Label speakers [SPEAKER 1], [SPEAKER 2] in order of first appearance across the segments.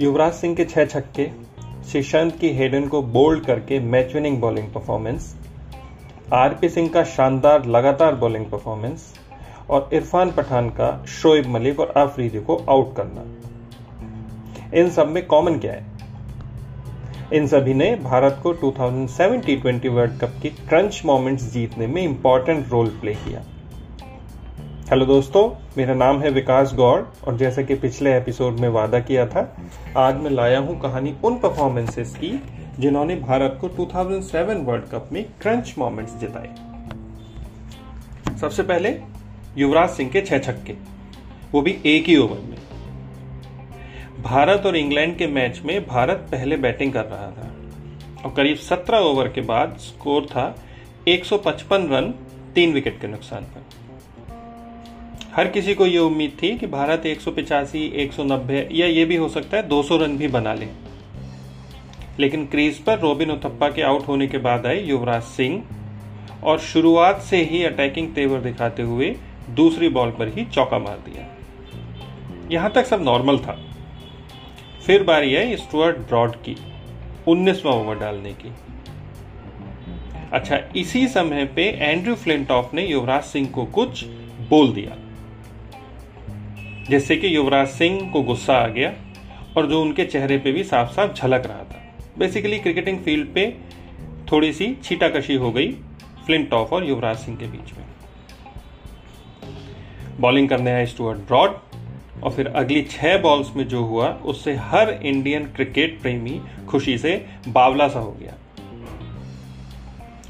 [SPEAKER 1] युवराज सिंह के छह छक्के श्रीशांत की हेडन को बोल्ड करके match winning bowling performance RP Singh का शानदार लगातार बॉलिंग परफॉर्मेंस और इरफान पठान का शोएब मलिक और आफरीदी को आउट करना। इन सब में कॉमन क्या है? इन सभी ने भारत को 2007 टी वर्ल्ड कप की क्रंच मोमेंट्स जीतने में इंपॉर्टेंट रोल प्ले किया। हेलो दोस्तों, मेरा नाम है विकास गौड़ और जैसा कि पिछले एपिसोड में वादा किया था, आज मैं लाया हूँ कहानी उन परफॉर्मेंसेस की जिन्होंने भारत को 2007 वर्ल्ड कप में क्रंच मोमेंट्स जिताए। सबसे पहले, युवराज सिंह के छह छक्के, वो भी एक ही ओवर में। भारत और इंग्लैंड के मैच में भारत पहले बैटिंग कर रहा था और करीब 17 ओवर के बाद स्कोर था 155 रन, तीन विकेट के नुकसान पर। हर किसी को यह उम्मीद थी कि भारत एक सौ या ये भी हो सकता है 200 रन भी बना ले। लेकिन क्रीज पर रोबिन उथप्पा के आउट होने के बाद आए युवराज सिंह और शुरुआत से ही अटैकिंग तेवर दिखाते हुए दूसरी बॉल पर ही चौका मार दिया। यहाँ तक सब नॉर्मल था। फिर बारी आई स्टुअर्ट ब्रॉड की उन्नीसवा ओवर डालने की। अच्छा इसी समय पे एंड्रू फ्लिंटॉफ ने युवराज सिंह को कुछ बोल दिया। जिससे कि युवराज सिंह को गुस्सा आ गया और जो उनके चेहरे पे भी साफ़ साफ़ झलक रहा था। बेसिकली क्रिकेटिंग फ़ील्ड पे थोड़ी सी छीटाकशी हो गई फ्लिंटॉफ और युवराज सिंह के बीच में। बॉलिंग करने आए स्टुअर्ट ब्रॉड और फिर अगली छह बॉल्स में जो हुआ, उससे हर इंडियन क्रिकेट प्रेमी खुशी से बावला सा हो गया।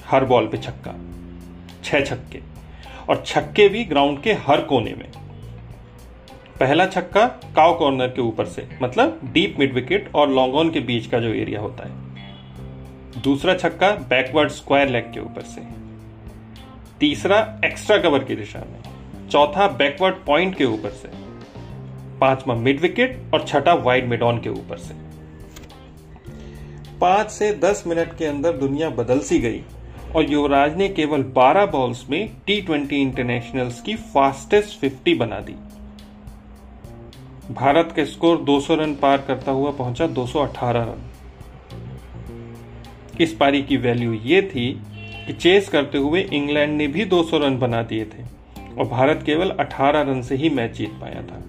[SPEAKER 1] हर बॉल पे छक्का, छह छक्के और छक्के भी ग्राउंड के हर कोने में। पहला छक्का काव कॉर्नर के ऊपर से मतलब डीप मिड विकेट और लॉन्ग ऑन के बीच का जो एरिया होता है। दूसरा छक्का बैकवर्ड स्क्वायर लेग के ऊपर से। तीसरा एक्स्ट्रा कवर की दिशा में। चौथा बैकवर्ड पॉइंट के ऊपर से। पांचवा मिड विकेट और छठा वाइड मिड ऑन के ऊपर से। पाँच से दस मिनट के अंदर दुनिया बदल सी गई और युवराज ने केवल 12 बॉल्स में टी ट्वेंटी इंटरनेशनल्स की फास्टेस्ट 50 बना दी। भारत का स्कोर 200 रन पार करता हुआ पहुँचा 218 रन। इस पारी की वैल्यू ये थी कि चेस करते हुए इंग्लैंड ने भी 200 रन बना दिए थे और भारत केवल 18 रन से ही मैच जीत पाया था।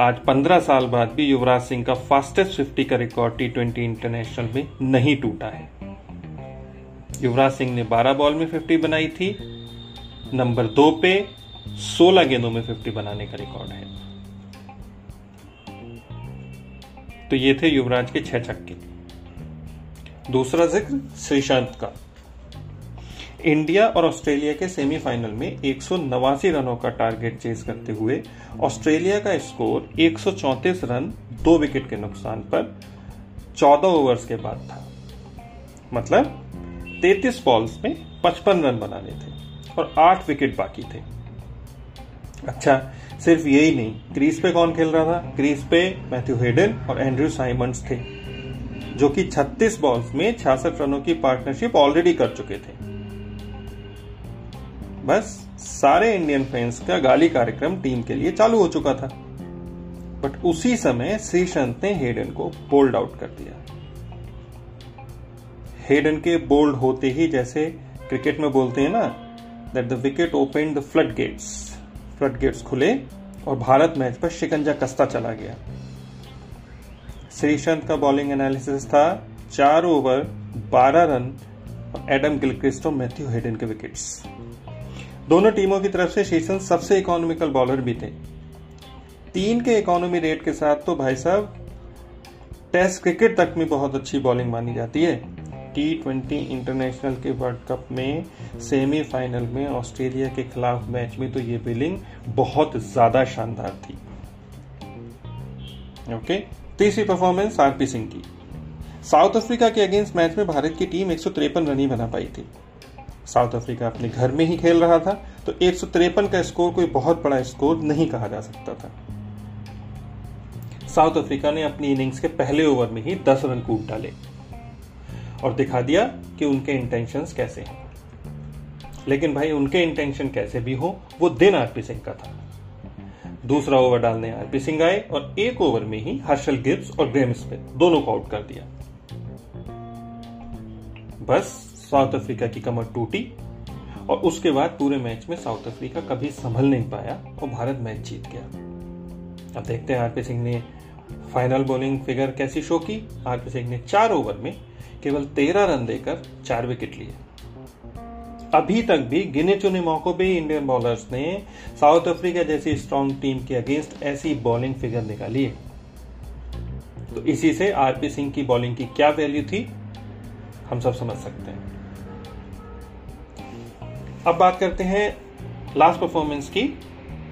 [SPEAKER 1] आज 15 साल बाद भी युवराज सिंह का फास्टेस्ट 50 का रिकॉर्ड टी ट्वेंटी इंटरनेशनल में नहीं टूटा है। युवराज सिंह ने 12 बॉल में 50 बनाई थी, नंबर दो पे 16 गेंदों में 50 बनाने का रिकॉर्ड है। तो ये थे युवराज के छह छक्के। दूसरा ज़िक्र, श्रीशांत का। इंडिया और ऑस्ट्रेलिया के सेमीफाइनल में एक सौ नवासी रनों का टारगेट चेस करते हुए ऑस्ट्रेलिया का स्कोर 134 रन, दो विकेट के नुकसान पर 14 ओवर्स के बाद था। मतलब 33 बॉल्स में 55 रन बनाने थे और 8 विकेट बाकी थे। अच्छा सिर्फ़ यही नहीं क्रीज पे कौन खेल रहा था? क्रीज पे मैथ्यू हेडन और एंड्रयू साइमंड्स थे, जो कि 36 बॉल्स में छियासठ रनों की पार्टनरशिप ऑलरेडी कर चुके थे। बस, सारे इंडियन फैंस का गाली कार्यक्रम टीम के लिए चालू हो चुका था। बट उसी समय श्रीशंत ने हेडन को बोल्ड आउट कर दिया। हेडन के बोल्ड होते ही जैसे क्रिकेट में बोलते हैं ना that the wicket open the flood gates flood gates खुले और भारत मैच पर शिकंजा कसता चला गया। श्रीशंत का बॉलिंग एनालिसिस था, चार ओवर, बारह रन और एडम गिलक्रिस्ट और मैथ्यू हेडन के विकेट्स। दोनों टीमों की तरफ़ से शेषन सबसे इकोनॉमिकल बॉलर भी थे। तीन के इकोनॉमी रेट के साथ तो भाई साहब, टेस्ट क्रिकेट तक में बहुत अच्छी बॉलिंग मानी जाती है। टी ट्वेंटी इंटरनेशनल के वर्ल्ड कप में सेमीफाइनल में ऑस्ट्रेलिया के खिलाफ मैच में तो ये बिलिंग बहुत ज़्यादा शानदार थी। ओके तीसरी परफॉर्मेंस आरपी सिंह की। साउथ अफ्रीका के अगेंस्ट मैच में भारत की टीम एक रन ही बना पाई थी। साउथ अफ्रीका अपने घर में ही खेल रहा था तो एक का स्कोर कोई बहुत बड़ा स्कोर नहीं कहा जा सकता था। साउथ अफ्रीका ने अपनी इनिंग्स के पहले ओवर में ही 10 रन कूद डाले। और दिखा दिया कि उनके इंटेंशंस कैसे हैं। लेकिन भाई, उनके इंटेंशन कैसे भी हो, वो दिन आरपी सिंह का था। दूसरा ओवर डालने आरपी सिंह आए और एक ओवर में ही हर्षल गिब्स और ग्रेम स्मिथ दोनों को आउट कर दिया। बस, साउथ अफ्रीका की कमर टूटी और उसके बाद पूरे मैच में साउथ अफ्रीका कभी संभल नहीं पाया और भारत मैच जीत गया। अब देखते हैं आरपी सिंह ने फाइनल बॉलिंग फिगर कैसी शो की। आरपी सिंह ने चार ओवर में केवल तेरह रन देकर चार विकेट लिए। अभी तक भी गिने चुने मौकों पे इंडियन बॉलर्स ने साउथ अफ्रीका जैसी स्ट्रॉन्ग टीम के अगेंस्ट ऐसी बॉलिंग फिगर निकाली है। तो इसी से आरपी सिंह की बॉलिंग की क्या वैल्यू थी, हम सब समझ सकते हैं। अब बात करते हैं लास्ट परफॉर्मेंस की,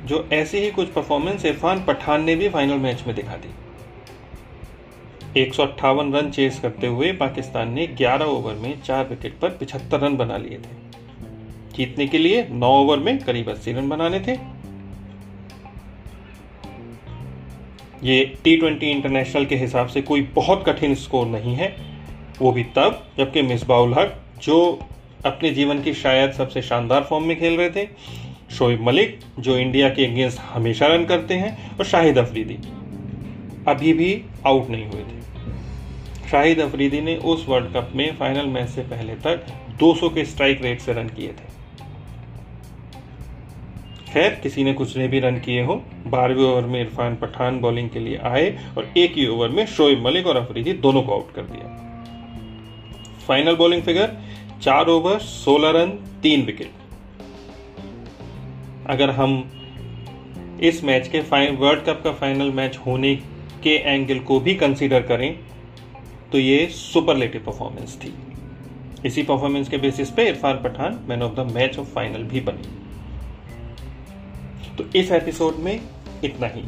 [SPEAKER 1] जो ऐसी ही कुछ परफॉर्मेंस इरफान पठान ने भी फाइनल मैच में दिखा दी। एक सौ अट्ठावन रन चेस करते हुए पाकिस्तान ने 11 ओवर में चार विकेट पर पिछहत्तर रन बना लिए थे। जीतने के लिए 9 ओवर में करीब अस्सी रन बनाने थे। ये टी ट्वेंटी इंटरनेशनल के हिसाब से कोई बहुत कठिन स्कोर नहीं है। वो भी तब, जबकि मिसबाउल हक, जो अपने जीवन की शायद सबसे शानदार फॉर्म में खेल रहे थे, शोएब मलिक, जो इंडिया के अगेंस्ट हमेशा रन करते हैं, और शाहिद अफरीदी। अभी भी आउट नहीं हुए थे। शाहिद अफरीदी ने उस वर्ल्ड कप में फाइनल मैच से पहले तक 200 के स्ट्राइक रेट से रन किए थे। खैर, किसी ने कुछ ने भी रन किए हो। बारहवें ओवर में इरफान पठान बॉलिंग के लिए आए और एक ही ओवर में शोएब मलिक और अफरीदी दोनों को आउट कर दिया। फाइनल बॉलिंग फिगर चार ओवर सोलह रन, तीन विकेट अगर हम इस मैच के वर्ल्ड कप का फाइनल मैच होने के एंगल को भी कंसीडर करें तो ये सुपरलेटिव परफॉर्मेंस थी। इसी परफॉर्मेंस के बेसिस पे Irfan Pathan man of the match of final भी बने। तो इस एपिसोड में इतना ही।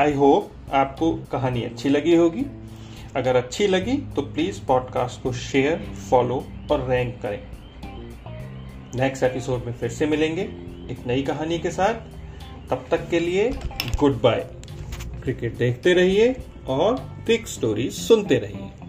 [SPEAKER 1] आई होप आपको कहानी अच्छी लगी होगी। अगर अच्छी लगी तो प्लीज़ पॉडकास्ट को शेयर फॉलो और रैंक करें। नेक्स्ट एपिसोड में फिर से मिलेंगे एक नई कहानी के साथ। तब तक के लिए गुड बाय क्रिकेट देखते रहिए और क्विक स्टोरी सुनते रहिए।